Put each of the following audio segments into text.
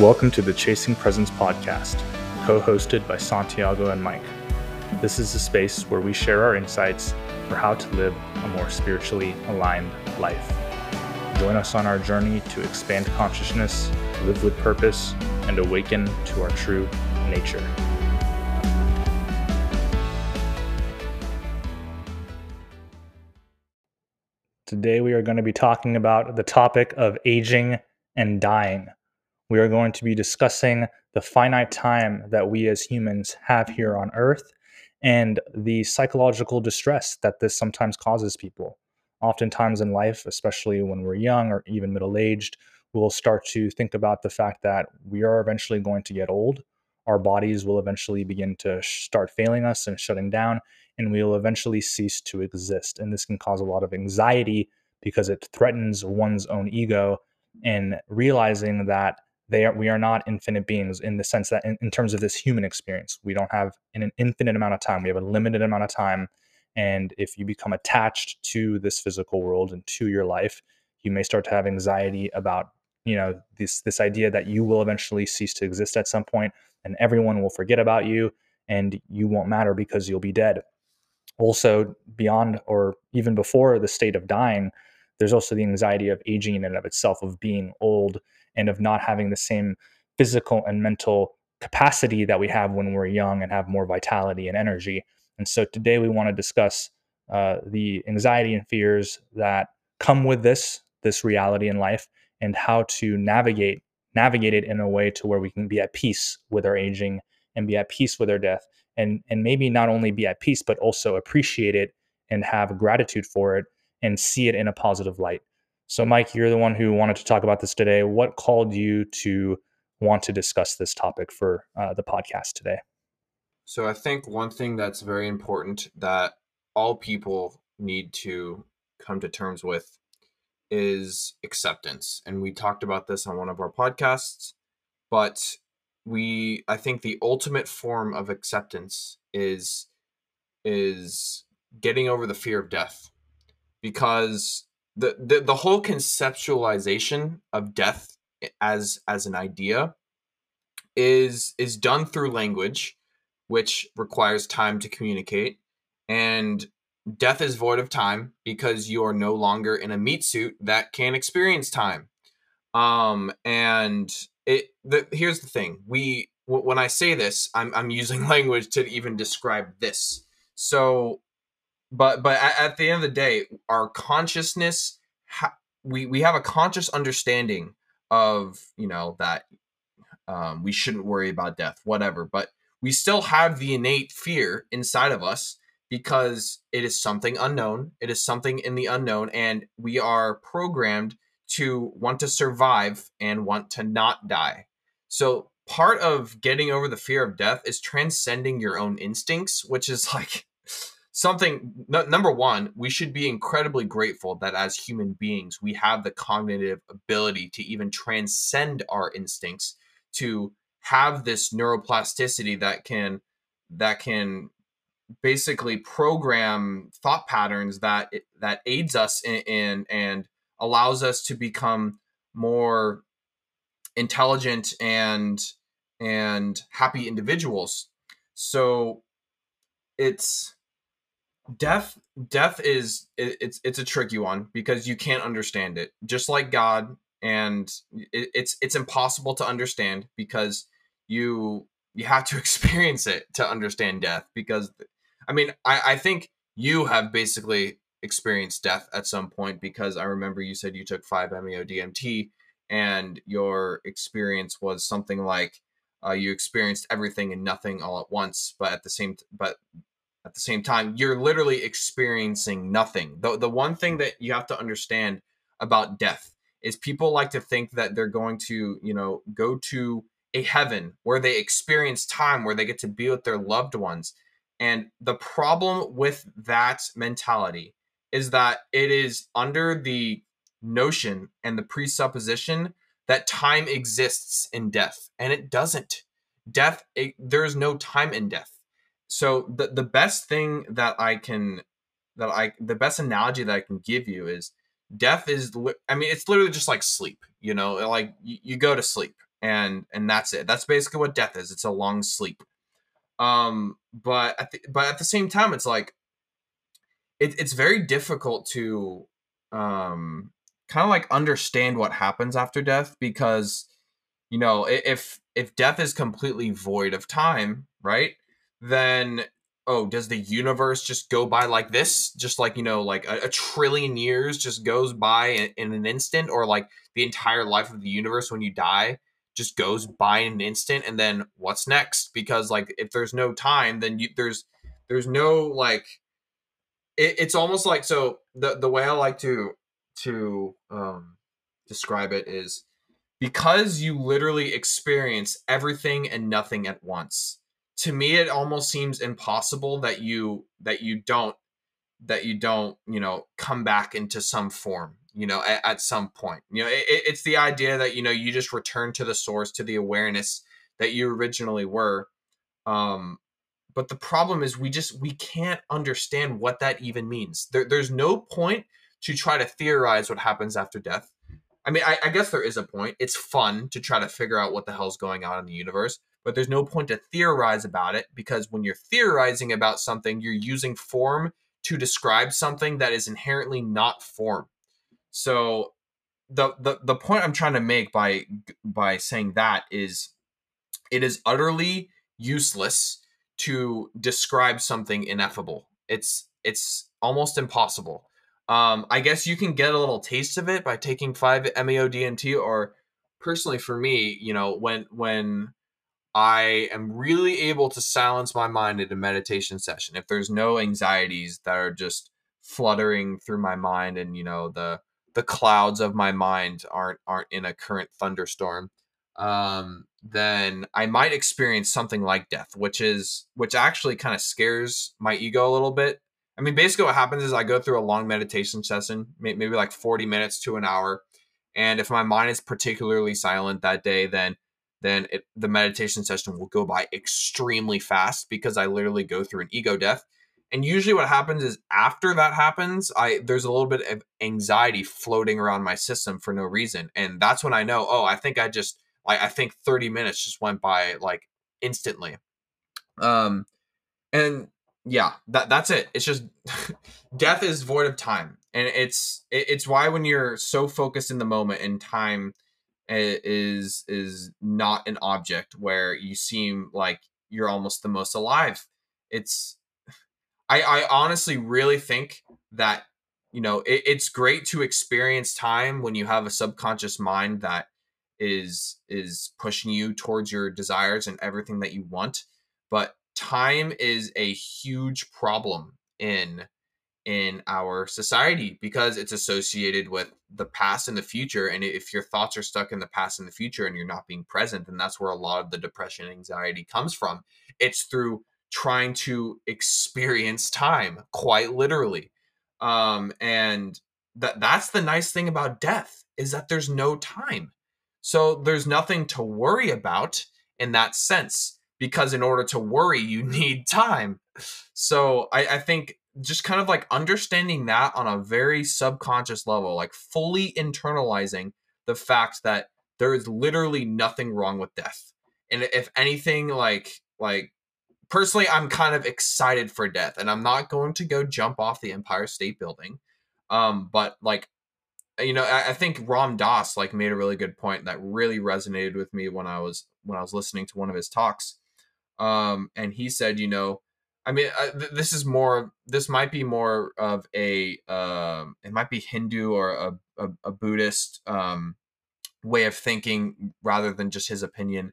Welcome to the Chasing Presence podcast, co hosted by Santiago and Mike. This is a space where we share our insights for how to live a more spiritually aligned life. Join us on our journey to expand consciousness, live with purpose, and awaken to our true nature. Today, we are going to be talking about the topic of aging and dying we are going to be discussing the finite time that we as humans have here on Earth and the psychological distress that this sometimes causes people. Oftentimes in life, especially when we're young or even middle aged, we'll start to think about the fact that we are eventually going to get old. Our bodies will eventually begin to start failing us and shutting down, and we will eventually cease to exist. And this can cause a lot of anxiety because it threatens one's own ego and realizing that they are we are not infinite beings in the sense that in, in, terms of this human experience we don't have an, an infinite amount of time. We have a limited amount of time. And if you become attached to this physical world and to your life you may start to have anxiety about you know this this idea that you will eventually cease to exist at some point and everyone will forget about you and you won't matter because you'll be dead. Also beyond or even before the state of dying there's also the anxiety of aging in and of itself of being old and of not having the same physical and mental capacity that we have when we're young and have more vitality and energy. And so today we want to discuss uh, the anxiety and fears that come with this this reality in life and how to navigate navigate it in a way to where we can be at peace with our aging and be at peace with our death and and maybe not only be at peace but also appreciate it and have gratitude for it and see it in a positive light so, Mike, you're the one who wanted to talk about this today. What called you to want to discuss this topic for uh, the podcast today? So, I think one thing that's very important that all people need to come to terms with is acceptance. And we talked about this on one of our podcasts, but we I think the ultimate form of acceptance is is getting over the fear of death because the, the the whole conceptualization of death as as an idea is is done through language which requires time to communicate and death is void of time because you are no longer in a meat suit that can experience time. Um and it the, here's the thing we when i say this i'm i'm using language to even describe this. So but but at, at, the end of the day our consciousness we we have a conscious understanding of you know that um, we shouldn't worry about death whatever but we still have the innate fear inside of us because it is something unknown it is something in the unknown and we are programmed to want to survive and want to not die. So part of getting over the fear of death is transcending your own instincts which is like something n- number one we should be incredibly grateful that as human beings we have the cognitive ability to even transcend our instincts to have this neuroplasticity that can that can basically program thought patterns that that aids us in, in and allows us to become more intelligent and and happy individuals. So it's death death is it, it's it's a tricky one because you can't understand it. Just like god and it, it's it's impossible to understand because you you have to experience it to understand death because i mean i i think you have basically experienced death at some point because i remember you said you took 5 meo dmt and your experience was something like uh, you experienced everything and nothing all at once but at the same but at the same time you're literally experiencing nothing. The, the one thing mm. that you have to understand about death is people like to think that they're going to you know go to a heaven where they experience time where they get to be with their loved ones. And the problem with that mentality is that it is under the notion and the presupposition that time exists in death and it doesn't. Death it, there is no time in death so the the best thing that I can that I the best analogy that I can give you is death is I mean it's literally just like sleep, you know, like you, you go to sleep and and that's it. That's basically what death is. It's a long sleep. Um but at the, but at the same time it's like it, it's very difficult to um kind of like understand what happens after death because you know if if death is completely void of time right then oh does the universe just go by like this? Just like you know like a, a trillion years just goes by in, in, an instant? Or like the entire life of the universe when you die just goes by in an instant? And then what's next? Because like if there's no time then you there's there's no like it, it's almost like so the the way i like to to um describe it is because you literally experience everything and nothing at once to me it almost seems impossible that you that you don't that you don't you know come back into some form you know at, at some point. You know it, it's the idea that you know you just return to the source to the awareness that you originally were. Um but the problem is we just we can't understand what that even means. There, there's no point to try to theorize what happens after death. I mean I, I guess there is a point. It's fun to try to figure out what the hell's going on in the universe but there's no point to theorize about it because when you're theorizing about something, you're using form to describe something that is inherently not form. So the the the point I'm trying to make by by saying that is it is utterly useless to describe something ineffable. It's it's almost impossible. Um, I guess you can get a little taste of it by taking five MeO DMT, or personally for me, you know, when when I am really able to silence my mind in a meditation session. If there's no anxieties that are just fluttering through my mind and you know the the clouds of my mind aren't aren't in a current thunderstorm, um, then I might experience something like death, which is which actually kind of scares my ego a little bit. I mean, basically what happens is I go through a long meditation session, maybe like 40 minutes to an hour. And if my mind is particularly silent that day, then then it, the meditation session will go by extremely fast because I literally go through an ego death. And usually what happens is after that happens, I there's a little bit of anxiety floating around my system for no reason. And that's when I know, oh, I think I just like I think 30 minutes just went by like instantly. Um and yeah, that that's it. It's just death is void of time. And it's it, it's why when you're so focused in the moment and time is is not an object where you seem like you're almost the most alive. It's i i honestly really think that you know it, it's great to experience time when you have a subconscious mind that is is pushing you towards your desires and everything that you want but time is a huge problem in in our society because it's associated with the past and the future and if your thoughts are stuck in the past and the future and you're not being present then that's where a lot of the depression anxiety comes from. It's through trying to experience time quite literally. Um and that that's the nice thing about death is that there's no time. So there's nothing to worry about in that sense because in order to worry you need time. So I, I think just kind of like understanding that on a very subconscious level, like fully internalizing the fact that there is literally nothing wrong with death. And if anything, like like personally, I'm kind of excited for death, and I'm not going to go jump off the Empire State Building. Um, but like you know, I, I think Ram Dass like made a really good point that really resonated with me when I was when I was listening to one of his talks. Um, and he said, you know, I mean, uh, th- this is more. This might be more of a. Um, it might be Hindu or a a, a Buddhist um, way of thinking rather than just his opinion.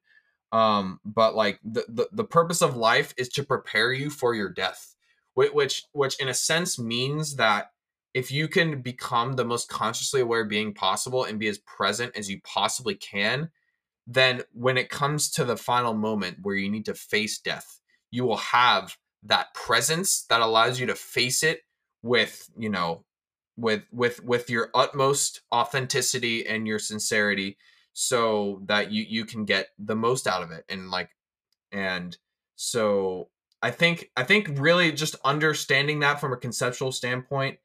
Um, but like the, the the purpose of life is to prepare you for your death, which which in a sense means that if you can become the most consciously aware being possible and be as present as you possibly can, then when it comes to the final moment where you need to face death, you will have that presence that allows you to face it with you know with with with your utmost authenticity and your sincerity so that you you can get the most out of it and like and so i think i think really just understanding that from a conceptual standpoint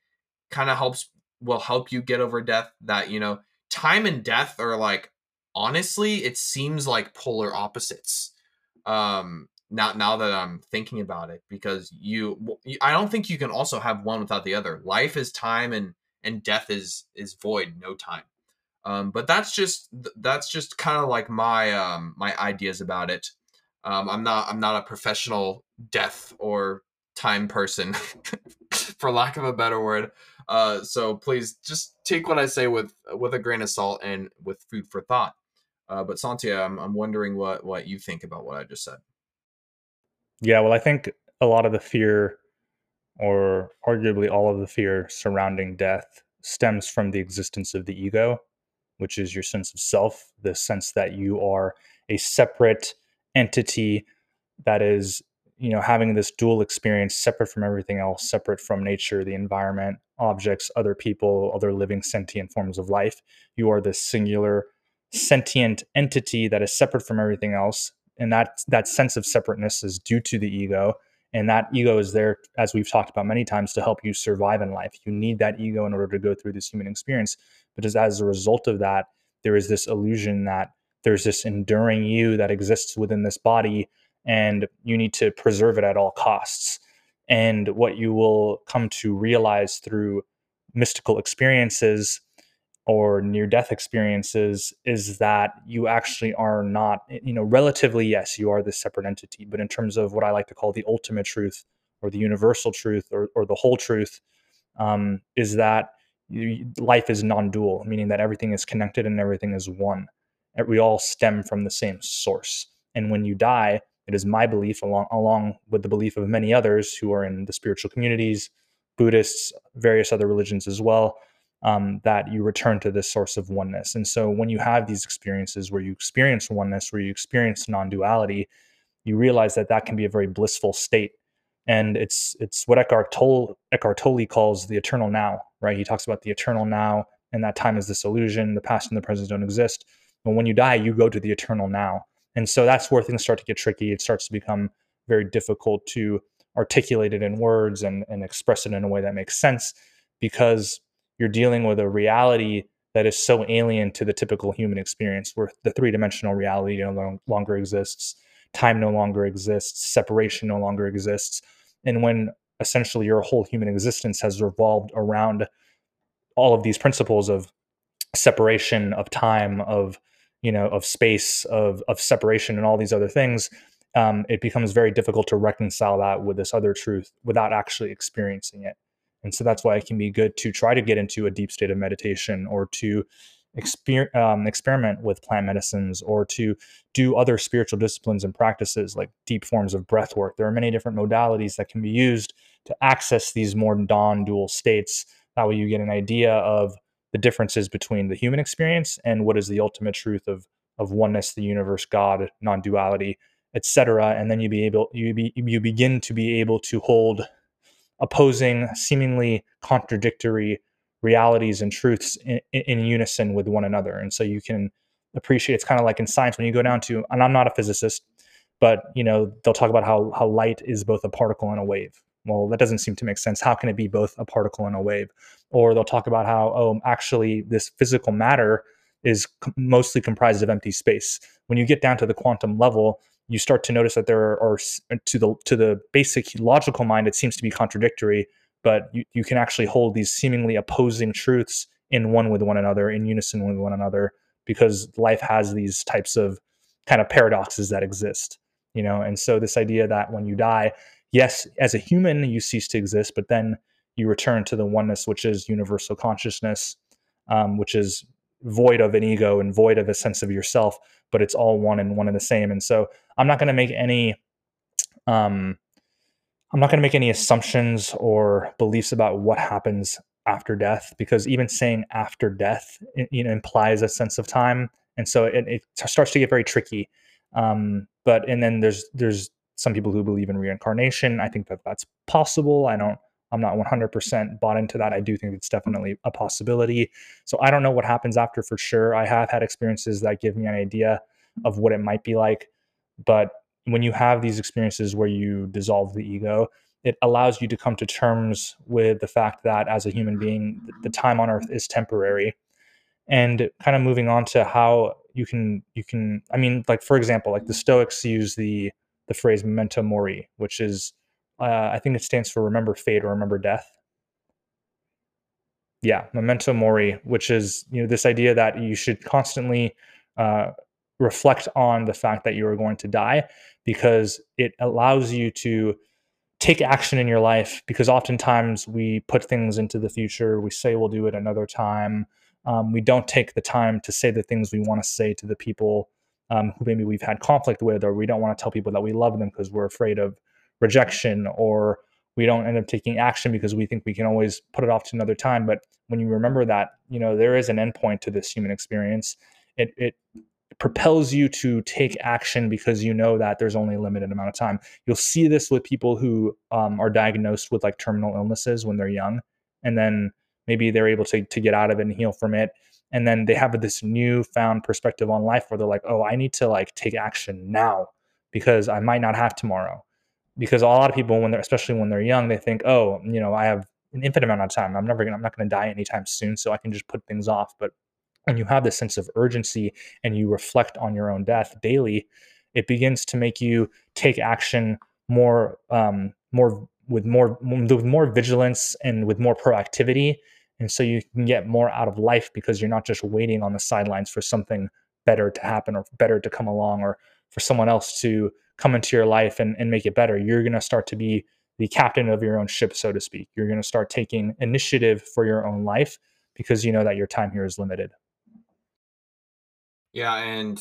kind of helps will help you get over death that you know time and death are like honestly, it seems like polar opposites. Um, now, now that I'm thinking about it, because you, I don't think you can also have one without the other. Life is time, and and death is is void, no time. Um, but that's just that's just kind of like my um, my ideas about it. Um, I'm not I'm not a professional death or time person, for lack of a better word. Uh, so please just take what I say with with a grain of salt and with food for thought. Uh, but Santia, I'm, I'm wondering what what you think about what I just said. Yeah, well, I think a lot of the fear, or arguably all of the fear surrounding death, stems from the existence of the ego, which is your sense of self, the sense that you are a separate entity that is you know having this dual experience separate from everything else separate from nature the environment objects other people other living sentient forms of life. You are this singular sentient entity that is separate from everything else and that that sense of separateness is due to the ego. And that ego is there as we've talked about many times to help you survive in life. You need that ego in order to go through this human experience. But as, as a result of that there is this illusion that there's this enduring you that exists within this body and you need to preserve it at all costs. And what you will come to realize through mystical experiences or near death experiences is that you actually are not, you know, relatively, yes, you are this separate entity. But in terms of what I like to call the ultimate truth or the universal truth or, or the whole truth, um, is that you, life is non dual, meaning that everything is connected and everything is one. We all stem from the same source. And when you die, it is my belief, along along with the belief of many others who are in the spiritual communities, Buddhists, various other religions as well, um, that you return to this source of oneness. And so, when you have these experiences where you experience oneness, where you experience non-duality, you realize that that can be a very blissful state. And it's it's what Eckhart Tolle, Eckhart Tolle calls the eternal now, right? He talks about the eternal now, and that time is this illusion. The past and the present don't exist. But when you die, you go to the eternal now and so that's where things start to get tricky. It starts to become very difficult to articulate it in words and, and express it in a way that makes sense because you're dealing with a reality that is so alien to the typical human experience where the three-dimensional reality no longer exists time no longer exists separation no longer exists and when essentially your whole human existence has revolved around all of these principles of separation of time of you know of space of of separation and all these other things um, it becomes very difficult to reconcile that with this other truth without actually experiencing it and so that's why it can be good to try to get into a deep state of meditation or to exper- um, experiment with plant medicines or to do other spiritual disciplines and practices like deep forms of breath work there are many different modalities that can be used to access these more non-dual states that way you get an idea of the differences between the human experience and what is the ultimate truth of of oneness, the universe, God, non-duality, etc. And then you be able you be you begin to be able to hold opposing, seemingly contradictory realities and truths in, in unison with one another. And so you can appreciate it's kind of like in science when you go down to and I'm not a physicist, but you know, they'll talk about how how light is both a particle and a wave well, that doesn't seem to make sense. How can it be both a particle and a wave? Or they'll talk about how, oh, actually, this physical matter is mostly comprised of empty space. When you get down to the quantum level, you start to notice that there are, to the to the basic logical mind, it seems to be contradictory, but you, you can actually hold these seemingly opposing truths in one with one another, in unison with one another, because life has these types of kind of paradoxes that exist, you know. And so this idea that when you die, yes, as a human, you cease to exist, but then you return to the oneness, which is universal consciousness, um, which is void of an ego and void of a sense of yourself, but it's all one and one and the same. And so I'm not going to make any, um, I'm not going to make any assumptions or beliefs about what happens after death, because even saying after death, you know, implies a sense of time, and so it, it starts to get very tricky. Um, but and then there's there's some people who believe in reincarnation. I think that that's possible. I don't. I'm not 100% bought into that. I do think it's definitely a possibility. So I don't know what happens after for sure. I have had experiences that give me an idea of what it might be like, but when you have these experiences where you dissolve the ego, it allows you to come to terms with the fact that as a human being, the time on earth is temporary. And kind of moving on to how you can you can i mean like for example like the stoics use the the phrase memento mori which is uh, i think it stands for remember fate or remember death. Yeah memento mori which is you know this idea that you should constantly uh, reflect on the fact that you are going to die because it allows you to take action in your life because oftentimes we put things into the future we say we'll do it another time um, we don't take the time to say the things we want to say to the people um, who maybe we've had conflict with or we don't want to tell people that we love them because we're afraid of rejection or we don't end up taking action because we think we can always put it off to another time. But when you remember that, you know, there is an endpoint to this human experience, it, it propels you to take action because you know that there's only a limited amount of time. You'll see this with people who um, are diagnosed with like terminal illnesses when they're young, and then maybe they're able to, to get out of it and heal from it. And then they have this newfound perspective on life where they're like, oh, I need to like take action now because I might not have tomorrow because a lot of people when they're especially when they're young they think oh you know i have an infinite amount of time. I'm never gonna i'm not gonna die anytime soon so i can just put things off. But when you have this sense of urgency and you reflect on your own death daily it begins to make you take action more um, more with more with more vigilance and with more proactivity and so you can get more out of life because you're not just waiting on the sidelines for something better to happen or better to come along or for someone else to come into your life and, and make it better. You're going to start to be the captain of your own ship, so to speak. You're going to start taking initiative for your own life because you know that your time here is limited. Yeah, and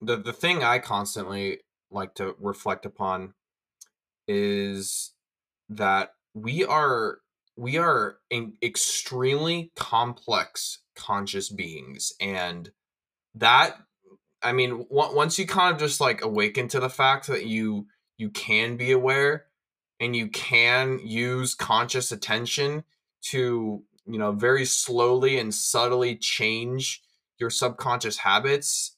the the thing I constantly like to reflect upon is that we are we are extremely complex conscious beings and that I mean, once you kind of just like awaken to the fact that you you can be aware and you can use conscious attention to you know very slowly and subtly change your subconscious habits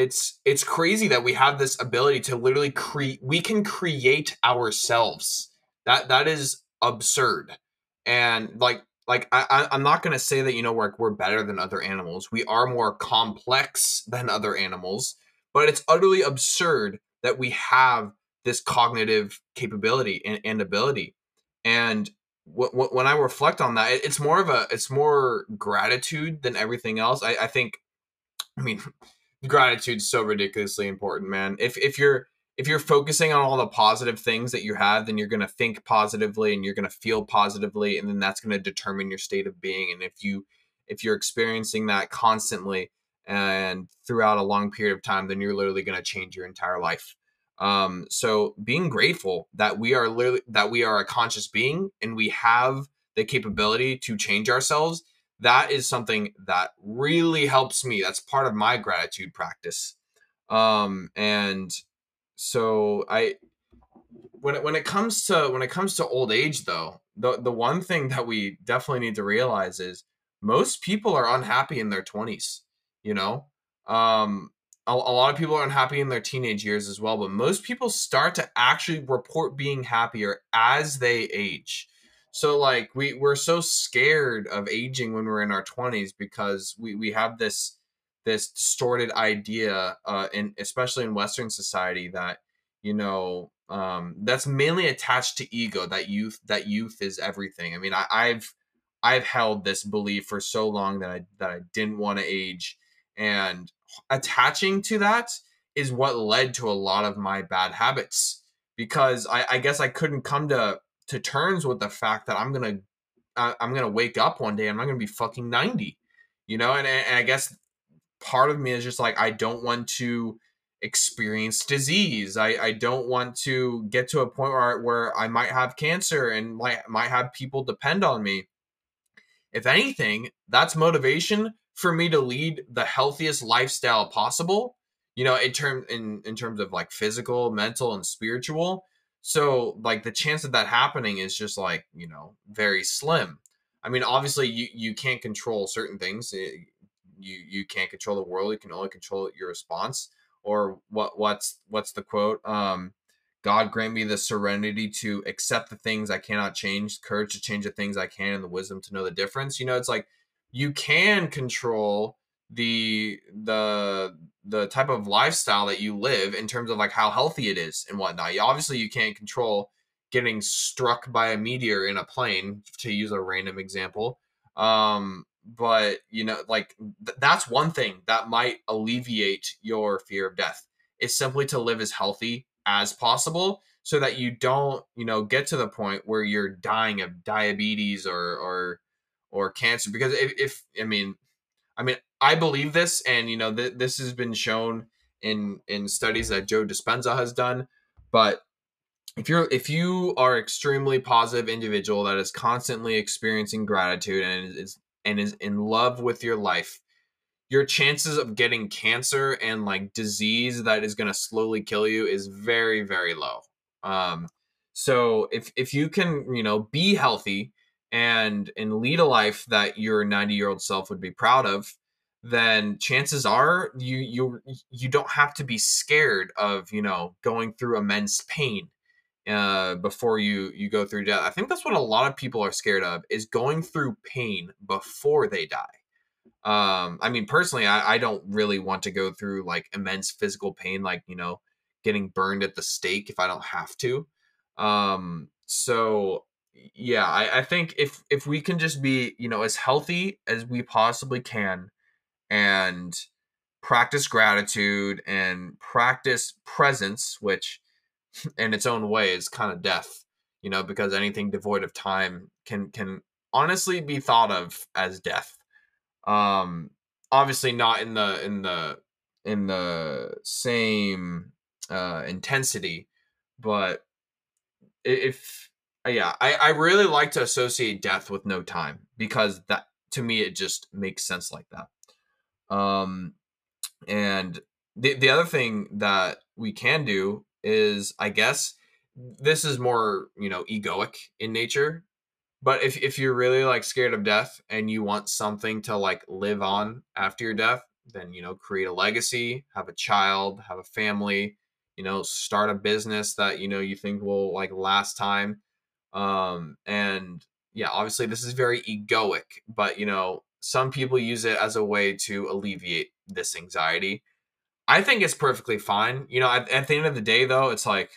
it's it's crazy that we have this ability to literally create we can create ourselves. That that is absurd. And like like I, I'm not gonna say that you know we're we're better than other animals. We are more complex than other animals, but it's utterly absurd that we have this cognitive capability and, and ability. And w- w- when I reflect on that, it's more of a it's more gratitude than everything else. I, I think, I mean, gratitude's so ridiculously important, man. If if you're if you're focusing on all the positive things that you have, then you're going to think positively and you're going to feel positively, and then that's going to determine your state of being. And if you if you're experiencing that constantly and throughout a long period of time, then you're literally going to change your entire life. Um, so being grateful that we are literally that we are a conscious being and we have the capability to change ourselves, that is something that really helps me. That's part of my gratitude practice. Um, and so I when it, when it comes to when it comes to old age though, the the one thing that we definitely need to realize is most people are unhappy in their 20s, you know? Um a, a lot of people are unhappy in their teenage years as well, but most people start to actually report being happier as they age. So like we we're so scared of aging when we're in our 20s because we we have this this distorted idea, uh, in especially in Western society, that you know um, that's mainly attached to ego. That youth, that youth is everything. I mean, I, I've I've held this belief for so long that I that I didn't want to age, and attaching to that is what led to a lot of my bad habits. Because I, I guess I couldn't come to to terms with the fact that I'm gonna I'm gonna wake up one day and I'm not gonna be fucking ninety, you know, and, and I guess part of me is just like I don't want to experience disease. I, I don't want to get to a point where where I might have cancer and might might have people depend on me. If anything, that's motivation for me to lead the healthiest lifestyle possible. You know, in term in in terms of like physical, mental, and spiritual. So like the chance of that happening is just like you know very slim. I mean, obviously you you can't control certain things. Eh, you you can't control the world you can only control your response or what what's what's the quote um god grant me the serenity to accept the things i cannot change courage to change the things i can and the wisdom to know the difference you know it's like you can control the the the type of lifestyle that you live in terms of like how healthy it is and whatnot. You, obviously, you can't control getting struck by a meteor in a plane, to use a random example. Um, but you know, like th- that's one thing that might alleviate your fear of death. Is simply to live as healthy as possible so that you don't you know get to the point where you're dying of diabetes or or or cancer because if, if i mean i mean i believe this and you know th- this has been shown in in studies that joe dispenza has done but if you're if you are extremely positive individual that is constantly experiencing gratitude and is and is in love with your life your chances of getting cancer and like disease that is going to slowly kill you is very very low. Um so if if you can you know be healthy and and lead a life that your 90 year old self would be proud of then chances are you you you don't have to be scared of you know going through immense pain uh, before you you go through death. I think that's what a lot of people are scared of is going through pain before they die. Um, I mean, personally, I, I don't really want to go through like immense physical pain, like you know, getting burned at the stake if I don't have to. Um, so yeah, I, I think if if we can just be you know as healthy as we possibly can, and practice gratitude and practice presence, which in its own way is kind of death, you know, because anything devoid of time can can honestly be thought of as death. Um obviously not in the in the in the same uh intensity, but if yeah, I I really like to associate death with no time because that to me it just makes sense like that. Um and the the other thing that we can do is I guess this is more, you know, egoic in nature. But if, if you're really like scared of death and you want something to like live on after your death, then you know, create a legacy, have a child, have a family, you know, start a business that you know you think will like last time. Um and yeah, obviously this is very egoic, but you know, some people use it as a way to alleviate this anxiety I think it's perfectly fine. You know, at, at the end of the day, though, it's like,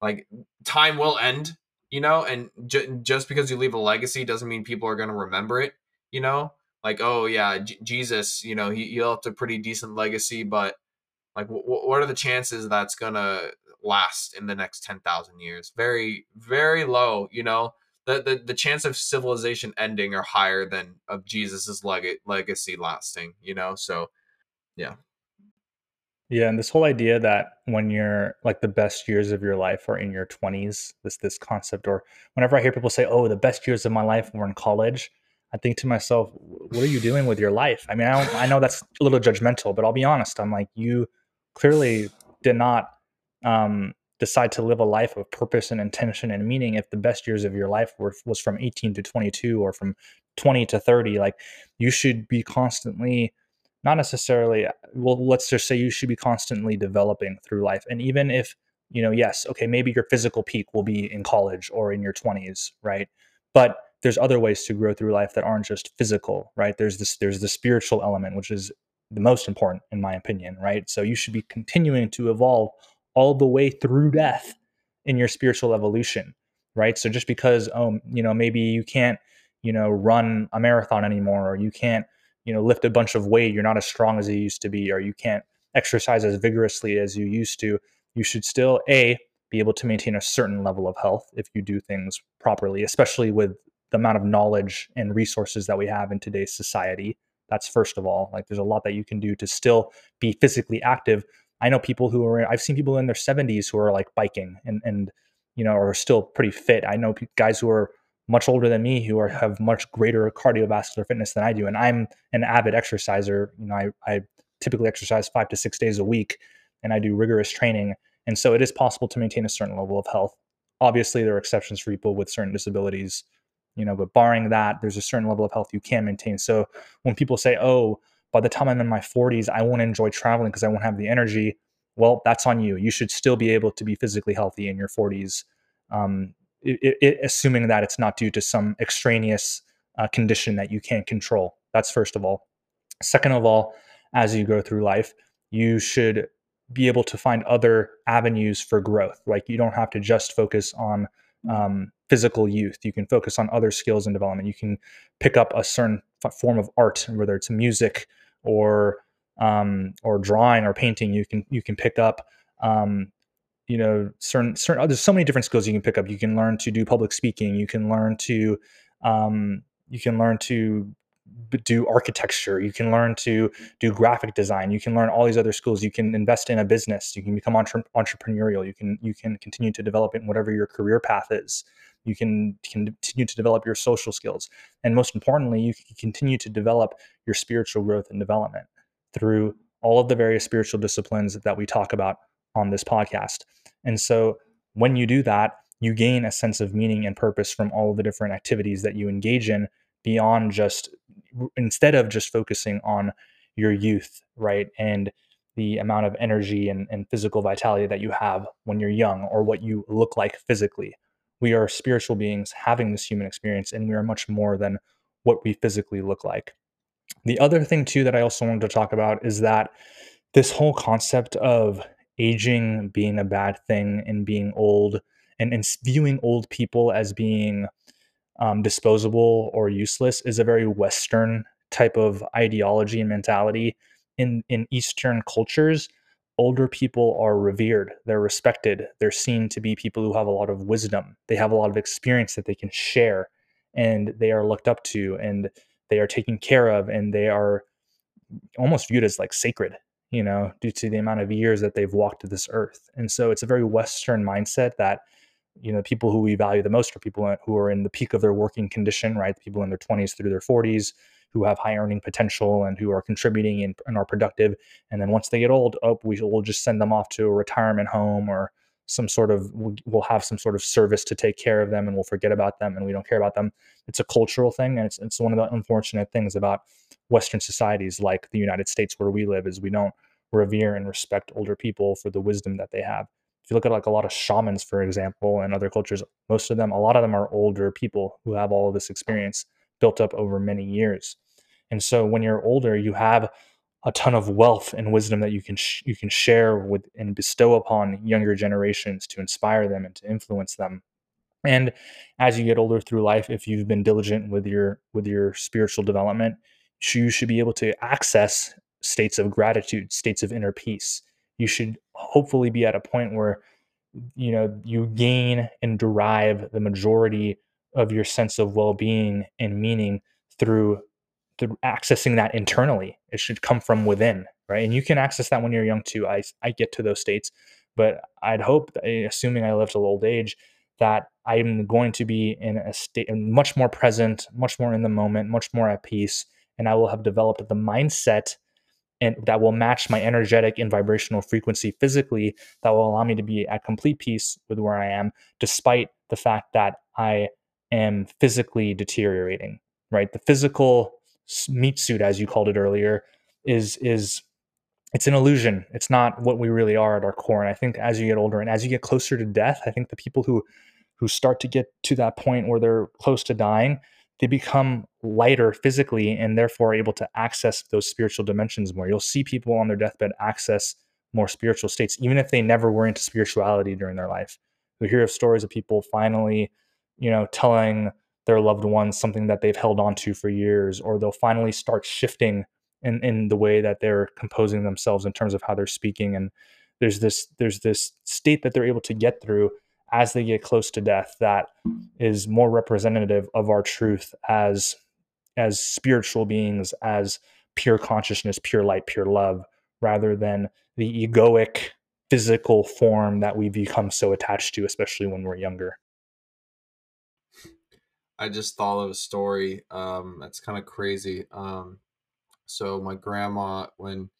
like time will end. You know, and ju- just because you leave a legacy doesn't mean people are going to remember it. You know, like oh yeah, J- Jesus, you know, he, he left a pretty decent legacy, but like, w- what are the chances that's gonna last in the next ten thousand years? Very, very low. You know, the, the the chance of civilization ending are higher than of Jesus's leg- legacy lasting. You know, so yeah. Yeah, and this whole idea that when you're like the best years of your life are in your 20s, this this concept or whenever I hear people say, "Oh, the best years of my life were in college," I think to myself, "What are you doing with your life?" I mean, I, I know that's a little judgmental, but I'll be honest. I'm like, you clearly did not um, decide to live a life of purpose and intention and meaning if the best years of your life were was from 18 to 22 or from 20 to 30. Like, you should be constantly not necessarily uh, well let's just say you should be constantly developing through life and even if you know yes okay maybe your physical peak will be in college or in your 20s right? But there's other ways to grow through life that aren't just physical right? There's this there's the spiritual element which is the most important in my opinion right? So you should be continuing to evolve all the way through death in your spiritual evolution right? So just because oh you know maybe you can't you know run a marathon anymore or you can't you know lift a bunch of weight you're not as strong as you used to be or you can't exercise as vigorously as you used to you should still a be able to maintain a certain level of health if you do things properly especially with the amount of knowledge and resources that we have in today's society. That's first of all like there's a lot that you can do to still be physically active. I know people who are i've seen people in their 70s who are like biking and and you know are still pretty fit. I know guys who are much older than me who are have much greater cardiovascular fitness than I do. And I'm an avid exerciser. You know, I, I typically exercise five to six days a week and I do rigorous training. And so it is possible to maintain a certain level of health. Obviously, there are exceptions for people with certain disabilities, you know, but barring that, there's a certain level of health you can maintain. So when people say, oh, by the time I'm in my 40s, I won't enjoy traveling because I won't have the energy. Well, that's on you. You should still be able to be physically healthy in your 40s. Um, it, it, assuming that it's not due to some extraneous uh, condition that you can't control. That's first of all. Second of all, as you go through life, you should be able to find other avenues for growth. Like you don't have to just focus on um, physical youth. You can focus on other skills and development. You can pick up a certain form of art, whether it's music or um, or drawing or painting. You can you can pick up um, you know certain certain there's so many different skills you can pick up. You can learn to do public speaking. You can learn to um, you can learn to do architecture. You can learn to do graphic design. You can learn all these other skills. You can invest in a business. You can become entre- entrepreneurial. You can you can continue to develop in whatever your career path is. You can continue to develop your social skills. And most importantly you can continue to develop your spiritual growth and development through all of the various spiritual disciplines that we talk about on this podcast and so when you do that you gain a sense of meaning and purpose from all of the different activities that you engage in beyond just instead of just focusing on your youth, right? And the amount of energy and, and physical vitality that you have when you're young or what you look like physically. We are spiritual beings having this human experience, and we are much more than what we physically look like. The other thing, too, that I also wanted to talk about is that this whole concept of aging being a bad thing and being old and, and viewing old people as being um, disposable or useless is a very Western type of ideology and mentality. In in Eastern cultures, older people are revered, they're respected, they're seen to be people who have a lot of wisdom, they have a lot of experience that they can share, and they are looked up to, and they are taken care of, and they are almost viewed as like sacred you know, due to the amount of years that they've walked this earth. And so it's a very Western mindset that you know, people who we value the most are people who are in the peak of their working condition, right? People in their 20s through their 40s who have high earning potential and who are contributing and, and are productive. And then once they get old, oh, we will just send them off to a retirement home or some sort of we'll have some sort of service to take care of them and we'll forget about them and we don't care about them it's a cultural thing and it's, it's one of the unfortunate things about western societies like the united states where we live is we don't revere and respect older people for the wisdom that they have if you look at like a lot of shamans, for example, and other cultures, most of them, a lot of them are older people who have all of this experience built up over many years. And so when you're older, you have a ton of wealth and wisdom that you can sh- you can share with and bestow upon younger generations to inspire them and to influence them. And as you get older through life, if you've been diligent with your with your spiritual development, you should be able to access states of gratitude, states of inner peace. You should hopefully be at a point where you know you gain and derive the majority of your sense of well-being and meaning through through accessing that internally. It should come from within right? And you can access that when you're young too. I i get to those states but i'd hope eh, assuming i live till old age that i'm going to be in a state much more present much more in the moment much more at peace and i will have developed the mindset and that will match my energetic and vibrational frequency physically that will allow me to be at complete peace with where I am despite the fact that I am physically deteriorating right? The physical meat suit as you called it earlier is is it's an illusion. It's not what we really are at our core. And i think as you get older and as you get closer to death i think the people who who start to get to that point where they're close to dying they become lighter physically and therefore able to access those spiritual dimensions more. You'll see people on their deathbed access more spiritual states, even if they never were into spirituality during their life. We hear of stories of people finally, you know, telling their loved ones something that they've held on to for years, or they'll finally start shifting in, in the way that they're composing themselves in terms of how they're speaking. And there's this there's this state that they're able to get through as they get close to death that is more representative of our truth as as spiritual beings as pure consciousness pure light pure love rather than the egoic physical form that we become so attached to especially when we're younger. I just thought of a story um that's kind of crazy um so my grandma when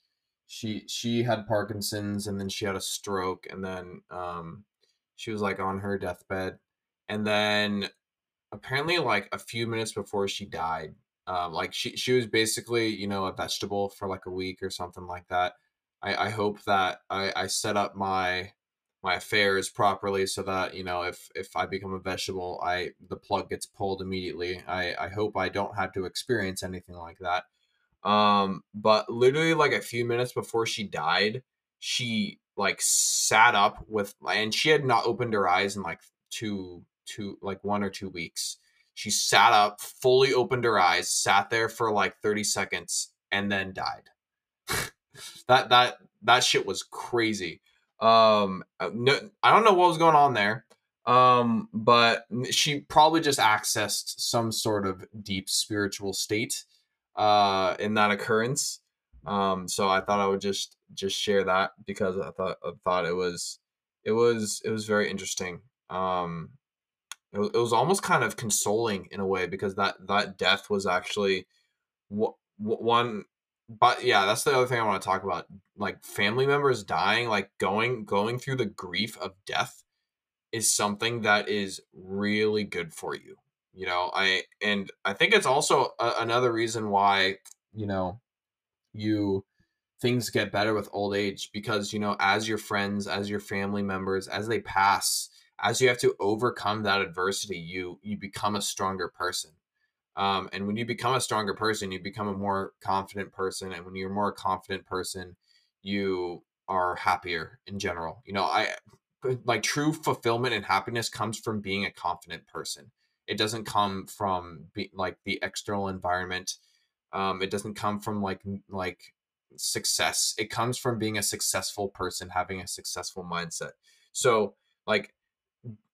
she she had parkinson's and then she had a stroke and then um she was like on her deathbed, and then apparently like a few minutes before she died, um, like she she was basically you know a vegetable for like a week or something like that. I I hope that I I set up my my affairs properly so that you know if if i become a vegetable i the plug gets pulled immediately i i hope i don't have to experience anything like that Um, but literally like a few minutes before she died, she like sat up with and she had not opened her eyes in like two two like one or two weeks. She sat up, fully opened her eyes, sat there for like 30 seconds, and then died. that that that shit was crazy. Um, uh, no, I don't know what was going on there. Um, but she probably just accessed some sort of deep spiritual state uh in that occurrence. Um, so I thought I would just just share that because I thought I thought it was it was it was very interesting. Um, it was, it was almost kind of consoling in a way because that that death was actually what one but yeah that's the other thing i want to talk about like family members dying like going going through the grief of death is something that is really good for you you know i and i think it's also a, another reason why you know you things get better with old age because you know as your friends as your family members as they pass as you have to overcome that adversity you you become a stronger person. Um, and when you become a stronger person you become a more confident person and when you're a more confident person you are happier in general. You know i like true fulfillment and happiness comes from being a confident person. It doesn't come from be, like the external environment um, it doesn't come from like like success. It comes from being a successful person having a successful mindset. So like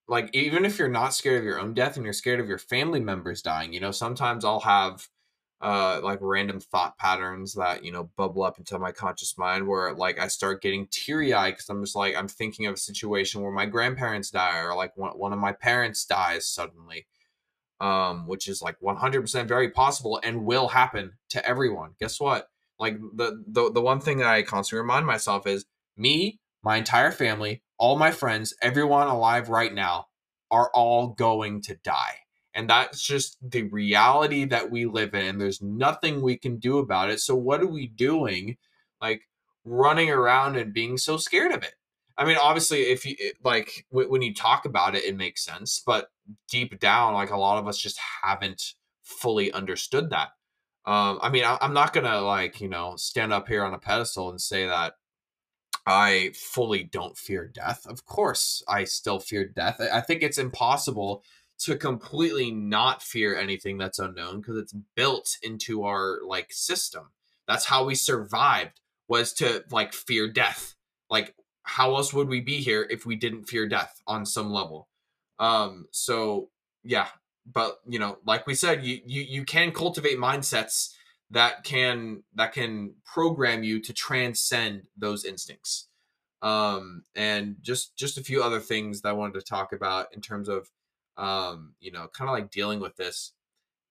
like even if you're not scared of your own death and you're scared of your family members dying you know sometimes i'll have uh like random thought patterns that you know bubble up into my conscious mind where like i start getting teary-eyed because i'm just like i'm thinking of a situation where my grandparents die or like one, one of my parents dies suddenly um which is like 100% very possible and will happen to everyone guess what like the the, the one thing that i constantly remind myself is me my entire family all my friends, everyone alive right now, are all going to die. And that's just the reality that we live in. and There's nothing we can do about it. So, what are we doing? Like running around and being so scared of it. I mean, obviously, if you like when you talk about it, it makes sense. But deep down, like a lot of us just haven't fully understood that. Um, I mean, I, I'm not gonna like you know stand up here on a pedestal and say that I fully don't fear death. Of course, I still fear death. I think it's impossible to completely not fear anything that's unknown because it's built into our like system. That's how we survived was to like fear death. Like how else would we be here if we didn't fear death on some level? Um so yeah, but you know, like we said, you you you can cultivate mindsets that can that can program you to transcend those instincts. Um and just just a few other things that i wanted to talk about in terms of um you know kind of like dealing with this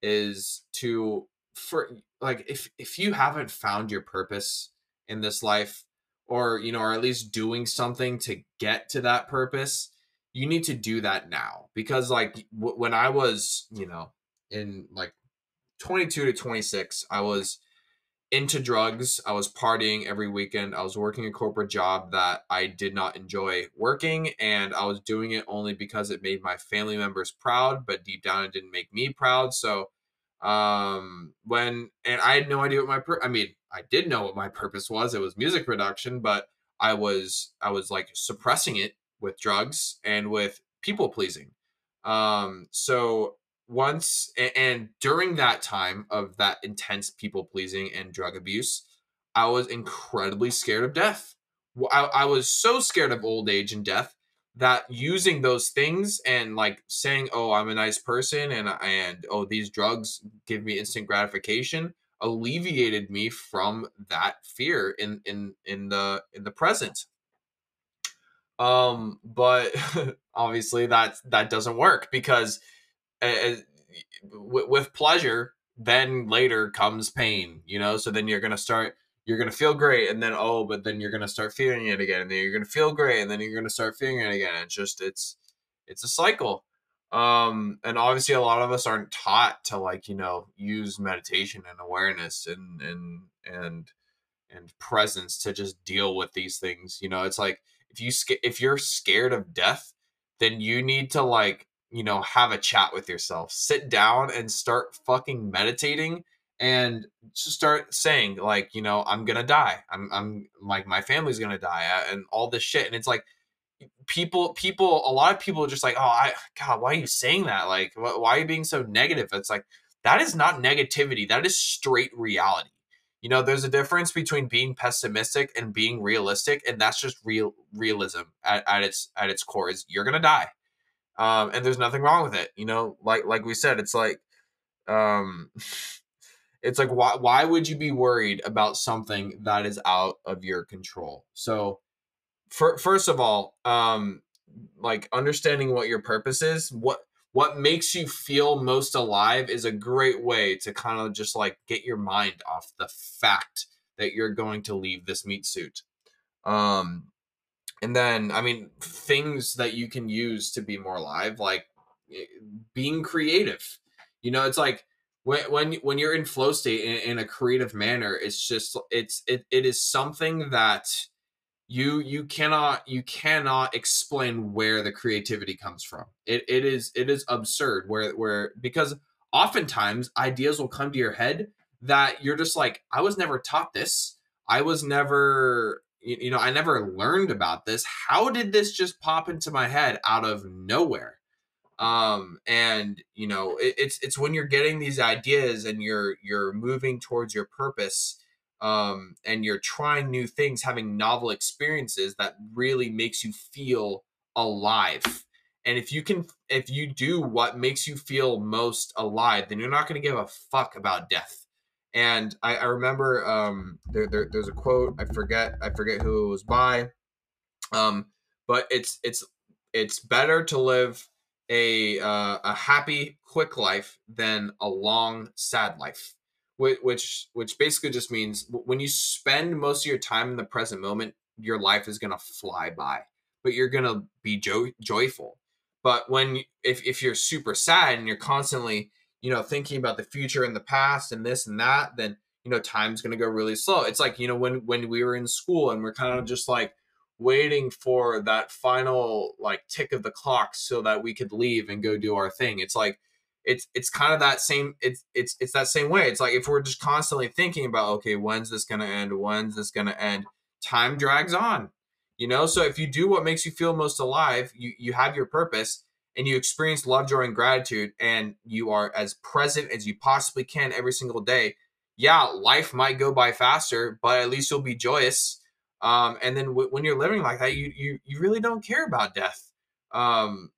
is to for like if if you haven't found your purpose in this life or you know or at least doing something to get to that purpose you need to do that now because like w- when i was you know in like 22 to 26, I was into drugs. I was partying every weekend. I was working a corporate job that I did not enjoy working, and I was doing it only because it made my family members proud, but deep down it didn't make me proud. So, um, when and I had no idea what my pur- I mean, I did know what my purpose was. It was music production, but I was I was like suppressing it with drugs and with people pleasing. Um, so once and during that time of that intense people pleasing and drug abuse i was incredibly scared of death I, I, was so scared of old age and death that using those things and like saying oh i'm a nice person and and oh these drugs give me instant gratification alleviated me from that fear in in in the in the present um but obviously that that doesn't work because with, with pleasure, then later comes pain, you know? So then you're to start, you're to feel great. And then, oh, but then you're to start feeling it again. And then you're to feel great. And then you're to start feeling it again. It's just, it's, it's a cycle. Um, and obviously a lot of us aren't taught to like, you know, use meditation and awareness and, and, and, and presence to just deal with these things. You know, it's like, if you, if you're scared of death, then you need to like you know, have a chat with yourself. Sit down and start fucking meditating and just start saying like you know i'm gonna die. I'm i'm like my family's gonna die and all this shit and it's like people people a lot of people are just like oh i god why are you saying that? Like why are you being so negative? It's like that is not negativity. That is straight reality you know there's a difference between being pessimistic and being realistic and that's just real realism at, at its at its core is you're gonna die. Um and there's nothing wrong with it you know? Like like we said it's like um it's like why why would you be worried about something that is out of your control? So for, first of all um like understanding what your purpose is what what makes you feel most alive is a great way to kind of just like get your mind off the fact that you're going to leave this meat suit. Um and then i mean things that you can use to be more alive like eh, being creative. You know it's like when when when you're in flow state in, in a creative manner it's just it's it, it is something that you you cannot you cannot explain where the creativity comes from. It, it is it is absurd where where because oftentimes ideas will come to your head that you're just like i was never taught this. I was never you you know i never learned about this. How did this just pop into my head out of nowhere? Um and you know it, it's it's when you're getting these ideas and you're you're moving towards your purpose um and you're trying new things having novel experiences that really makes you feel alive. And if you can if you do what makes you feel most alive then you're not going to give a fuck about death. And i, I remember um there, there there's a quote i forget i forget who it was by um but it's it's it's better to live a uh, a happy quick life than a long sad life which which basically just means when you spend most of your time in the present moment your life is going to fly by but you're going to be jo- joyful but when if, if you're super sad and you're constantly you know thinking about the future and the past and this and that then you know time's going to go really slow it's like you know when when we were in school and we're kind of just like waiting for that final like tick of the clock so that we could leave and go do our thing. It's like it's it's kind of that same it's it's it's that same way. It's like if we're just constantly thinking about okay, when's this going to end? When's this going to end? Time drags on. You know, so if you do what makes you feel most alive, you you have your purpose and you experience love, joy and gratitude and you are as present as you possibly can every single day. Yeah, life might go by faster, but at least you'll be joyous um, and then w- when you're living like that, you you you really don't care about death. Um,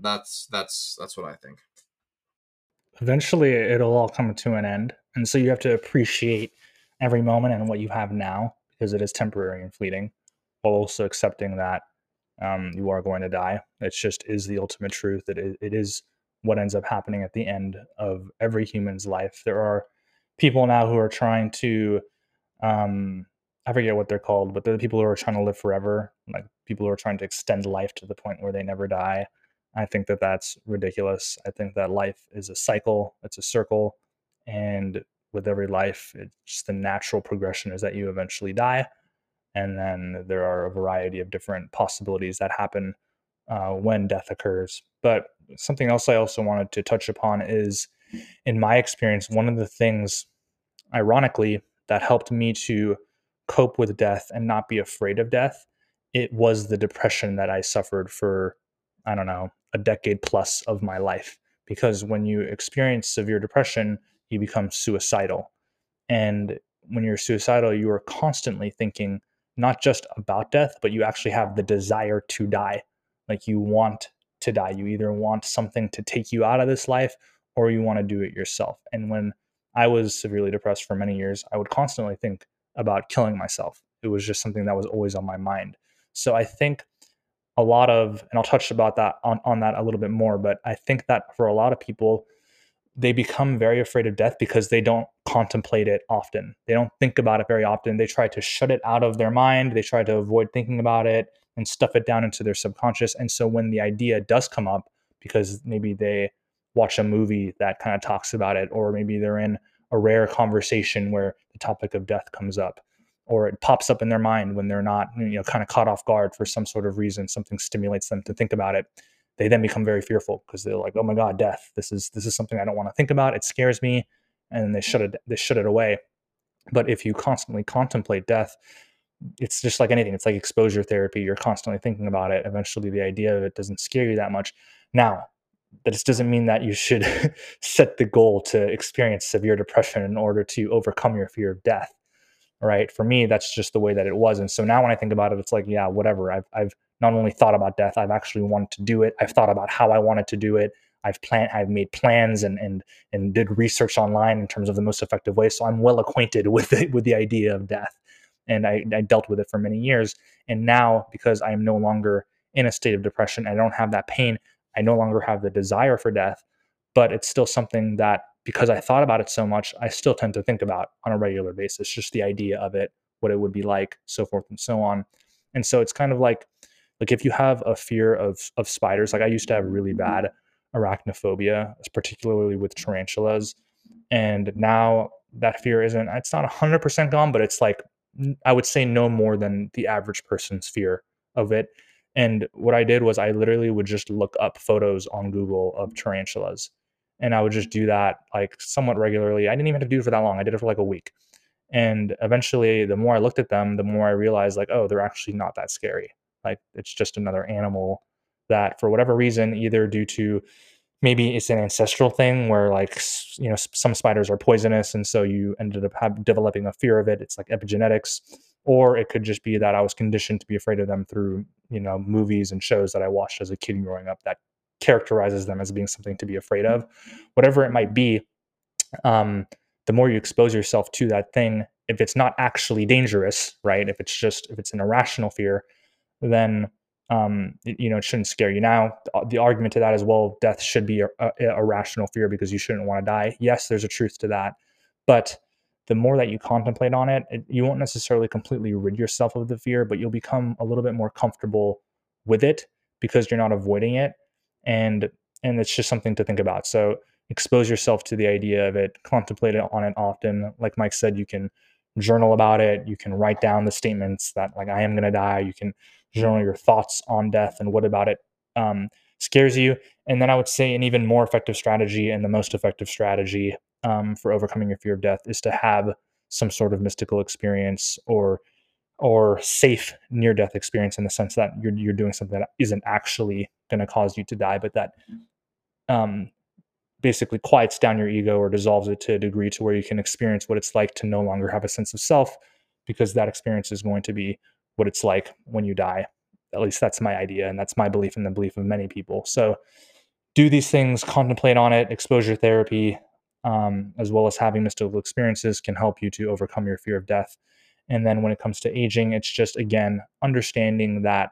that's that's that's what I think. Eventually, it'll all come to an end, and so you have to appreciate every moment and what you have now because it is temporary and fleeting, while also accepting that um, you are going to die. It just is the ultimate truth. It, it is what ends up happening at the end of every human's life. There are people now who are trying to um, I forget what they're called, but they're the people who are trying to live forever, like people who are trying to extend life to the point where they never die. I think that that's ridiculous. I think that life is a cycle, it's a circle, and with every life, it's just the natural progression is that you eventually die, and then there are a variety of different possibilities that happen uh, when death occurs. But something else I also wanted to touch upon is, in my experience, one of the things, ironically, that helped me to cope with death and not be afraid of death, it was the depression that I suffered for, I don't know, a decade plus of my life. Because when you experience severe depression, you become suicidal. And when you're suicidal, you are constantly thinking not just about death, but you actually have the desire to die. Like you want to die. You either want something to take you out of this life or you want to do it yourself. And when I was severely depressed for many years, I would constantly think, about killing myself. It was just something that was always on my mind. So I think a lot of, and I'll touch about that on, on that a little bit more, but I think that for a lot of people, they become very afraid of death because they don't contemplate it often. They don't think about it very often. They try to shut it out of their mind. They try to avoid thinking about it and stuff it down into their subconscious. And so when the idea does come up, because maybe they watch a movie that kind of talks about it, or maybe they're in a rare conversation where the topic of death comes up or it pops up in their mind when they're not you know kind of caught off guard for some sort of reason something stimulates them to think about it they then become very fearful because they're like oh my god death. This is this is something i don't want to think about. It scares me. And they shut it they shut it away. But if you constantly contemplate death it's just like anything it's like exposure therapy you're constantly thinking about it. Eventually the idea of it doesn't scare you that much. Now this doesn't mean that you should set the goal to experience severe depression in order to overcome your fear of death right? For me that's just the way that it was. And so now when i think about it it's like yeah whatever. I've, I've not only thought about death i've actually wanted to do it. I've thought about how i wanted to do it. I've planned i've made plans and and and did research online in terms of the most effective way. So i'm well acquainted with it with the idea of death. And I, I dealt with it for many years. And now because i am no longer in a state of depression i don't have that pain i no longer have the desire for death but it's still something that because I thought about it so much, I still tend to think about on a regular basis, just the idea of it, what it would be like, so forth and so on. And so it's kind of like, like if you have a fear of of spiders, like I used to have really mm-hmm. bad arachnophobia, particularly with tarantulas, and now that fear isn't. It's not hundred percent gone, but it's like I would say no more than the average person's fear of it. And what I did was I literally would just look up photos on Google of tarantulas and I would just do that like somewhat regularly. I didn't even have to do it for that long. I did it for like a week. And eventually, the more I looked at them, the more I realized like, oh, they're actually not that scary. Like it's just another animal that, for whatever reason, either due to maybe it's an ancestral thing where like you know some spiders are poisonous, and so you ended up have, developing a fear of it. It's like epigenetics, or it could just be that I was conditioned to be afraid of them through you know movies and shows that I watched as a kid growing up that characterizes them as being something to be afraid of, whatever it might be. Um, the more you expose yourself to that thing, if it's not actually dangerous, right? If it's just if it's an irrational fear, then um, you know it shouldn't scare you. Now, the argument to that is well, death should be a, a, a rational fear because you shouldn't want to die. Yes, there's a truth to that, but the more that you contemplate on it, it, you won't necessarily completely rid yourself of the fear, but you'll become a little bit more comfortable with it because you're not avoiding it and and it's just something to think about. So expose yourself to the idea of it contemplate it on it often. Like mike said you can journal about it. You can write down the statements that like i am going to die. You can journal your thoughts on death and what about it um, scares you. And then i would say an even more effective strategy and the most effective strategy um, for overcoming your fear of death is to have some sort of mystical experience or or safe near death experience in the sense that you're you're doing something that isn't actually going to cause you to die, but that um, basically quiets down your ego or dissolves it to a degree to where you can experience what it's like to no longer have a sense of self, because that experience is going to be what it's like when you die. At least that's my idea, and that's my belief and the belief of many people. So, do these things, contemplate on it. Exposure therapy, um, as well as having mystical experiences, can help you to overcome your fear of death. And then when it comes to aging, it's just again understanding that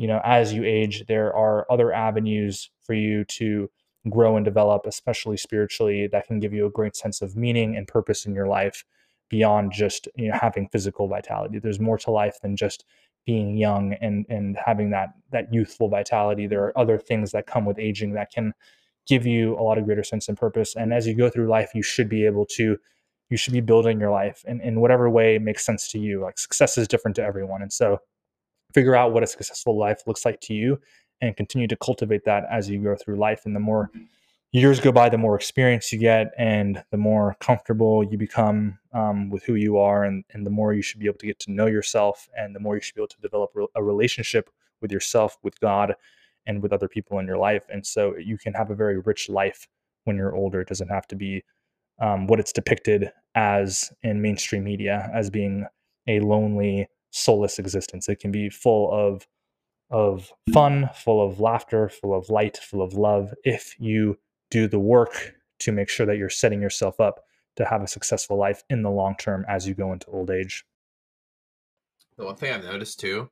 you know as you age, there are other avenues for you to grow and develop, especially spiritually, that can give you a great sense of meaning and purpose in your life beyond just you know having physical vitality. There's more to life than just being young and and having that that youthful vitality. There are other things that come with aging that can give you a lot of greater sense and purpose. And as you go through life, you should be able to you should be building your life in, in whatever way makes sense to you. Like success is different to everyone. And so figure out what a successful life looks like to you and continue to cultivate that as you go through life. And the more years go by, the more experience you get and the more comfortable you become um, with who you are. And, and the more you should be able to get to know yourself and the more you should be able to develop a relationship with yourself, with God, and with other people in your life. And so you can have a very rich life when you're older. It doesn't have to be um, what it's depicted as in mainstream media as being a lonely, soulless existence. It can be full of of fun, full of laughter, full of light, full of love if you do the work to make sure that you're setting yourself up to have a successful life in the long term as you go into old age. The one thing I've noticed too,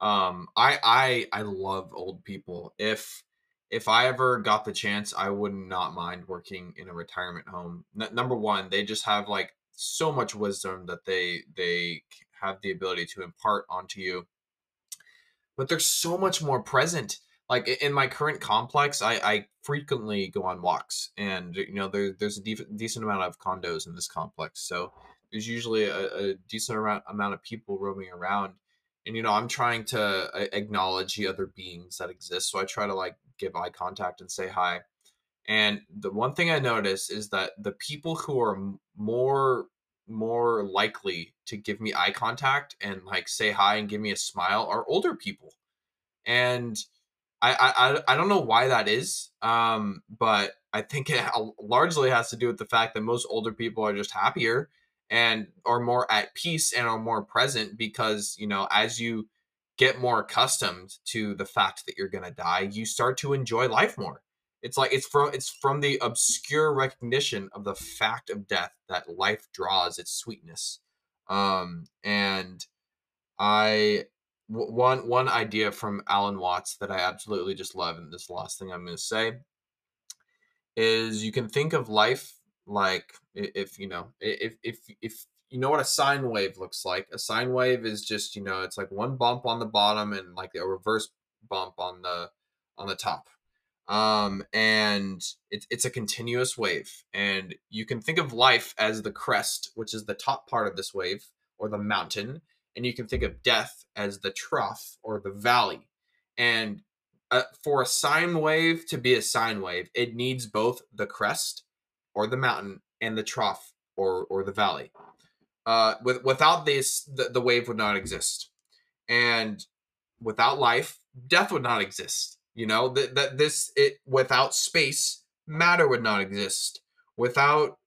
um, I I I love old people. If if I ever got the chance, I would not mind working in a retirement home. N- number one, they just have like so much wisdom that they they have the ability to impart onto you. But they're so much more present. Like in my current complex, I, I frequently go on walks, and you know there, there's a de- decent amount of condos in this complex, so there's usually a, a decent amount amount of people roaming around and you know i'm trying to uh, acknowledge the other beings that exist so i try to like give eye contact and say hi And the one thing I notice is that the people who are more more likely to give me eye contact and like say hi and give me a smile are older people. And I I I don't know why that is. Um, but I think it largely has to do with the fact that most older people are just happier and are more at peace and are more present because, you know, as you get more accustomed to the fact that you're to die, you start to enjoy life more. It's like it's from it's from the obscure recognition of the fact of death that life draws its sweetness. Um, and I w- one one idea from Alan Watts that I absolutely just love, and this last thing I'm going to say is you can think of life like if you know if if if you know what a sine wave looks like a sine wave is just you know it's like one bump on the bottom and like a reverse bump on the on the top um and it's it's a continuous wave and you can think of life as the crest which is the top part of this wave or the mountain and you can think of death as the trough or the valley and uh, for a sine wave to be a sine wave it needs both the crest or the mountain and the trough or or the valley uh with without this the, the wave would not exist and without life death would not exist you know that that this it without space, matter would not exist. Without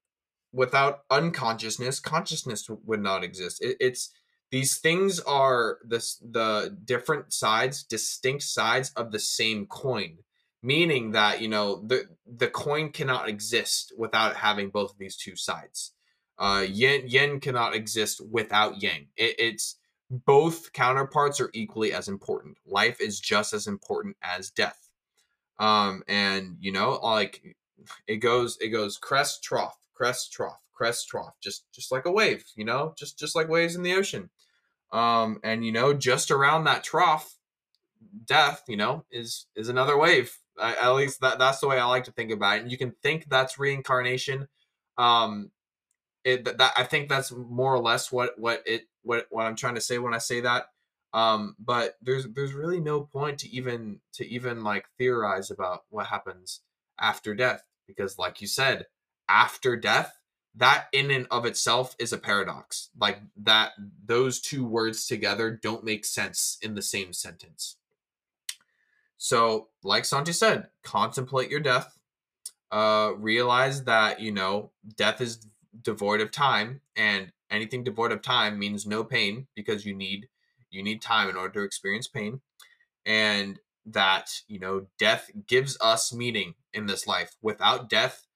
without unconsciousness, consciousness would not exist. It, it's these things are this the different sides, distinct sides of the same coin. Meaning that you know the the coin cannot exist without having both of these two sides. Uh, yin yin cannot exist without yang. It, it's both counterparts are equally as important. Life is just as important as death. Um, and you know, like it goes, it goes crest trough, crest trough, crest trough, just just like a wave, you know, just just like waves in the ocean. Um, and you know, just around that trough, death, you know, is is another wave. I, at least that that's the way I like to think about it. And you can think that's reincarnation. Um, it that I think that's more or less what what it what what I'm trying to say when I say that. Um, but there's there's really no point to even to even like theorize about what happens after death because, like you said, after death, that in and of itself is a paradox. Like that, those two words together don't make sense in the same sentence. So, like Santi said, contemplate your death. Uh, realize that you know death is devoid of time and anything devoid of time means no pain because you need you need time in order to experience pain. And that you know death gives us meaning in this life. Without death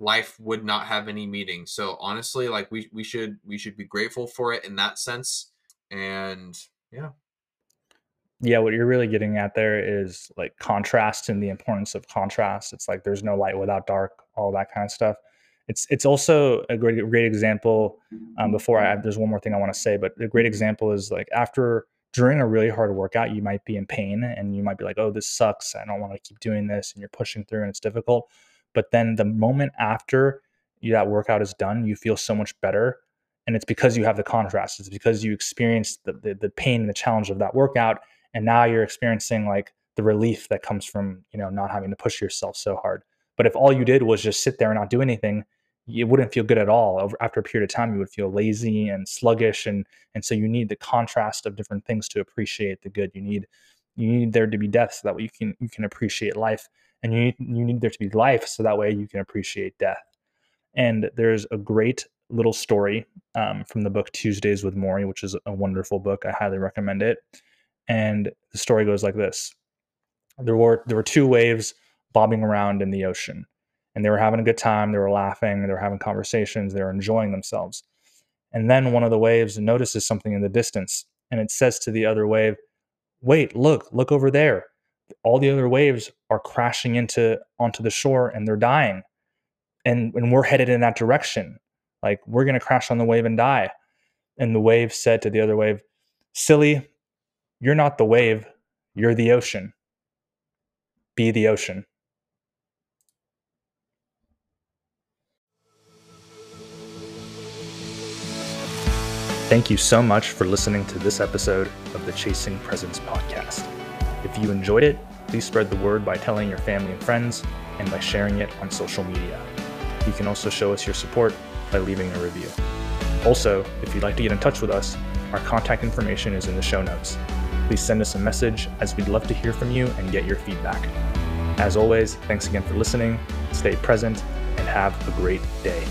life would not have any meaning. So honestly like we we should we should be grateful for it in that sense. And yeah. Yeah what you're really getting at there is like contrast and the importance of contrast. It's like there's no light without dark all that kind of stuff it's it's also a great great example. Um, before I there's one more thing I want to say, but a great example is like after during a really hard workout, you might be in pain and you might be like, oh, this sucks. I don't want to keep doing this, and you're pushing through and it's difficult. But then the moment after you, that workout is done, you feel so much better. And it's because you have the contrast. It's because you experienced the, the, the pain and the challenge of that workout. And now you're experiencing like the relief that comes from, you know, not having to push yourself so hard. But if all you did was just sit there and not do anything, it wouldn't feel good at all. After a period of time, you would feel lazy and sluggish, and and so you need the contrast of different things to appreciate the good. You need you need there to be death so that way you can you can appreciate life, and you need, you need there to be life so that way you can appreciate death. And there's a great little story um, from the book Tuesdays with Morrie, which is a wonderful book. I highly recommend it. And the story goes like this: there were there were two waves bobbing around in the ocean and they were having a good time. They were laughing, they were having conversations, they were enjoying themselves. And then one of the waves notices something in the distance and it says to the other wave, Wait, look, look over there. All the other waves are crashing into onto the shore and they're dying. And, and we're headed in that direction. Like we're gonna crash on the wave and die. And the wave said to the other wave, Silly, you're not the wave, you're the ocean. Be the ocean. Thank you so much for listening to this episode of the Chasing Presence podcast. If you enjoyed it, please spread the word by telling your family and friends. and by sharing it on social media. You can also show us your support by leaving a review. Also, if you'd like to get in touch with us, our contact information is in the show notes. Please send us a message as we'd love to hear from you and get your feedback. As always, thanks again for listening, stay present, and have a great day.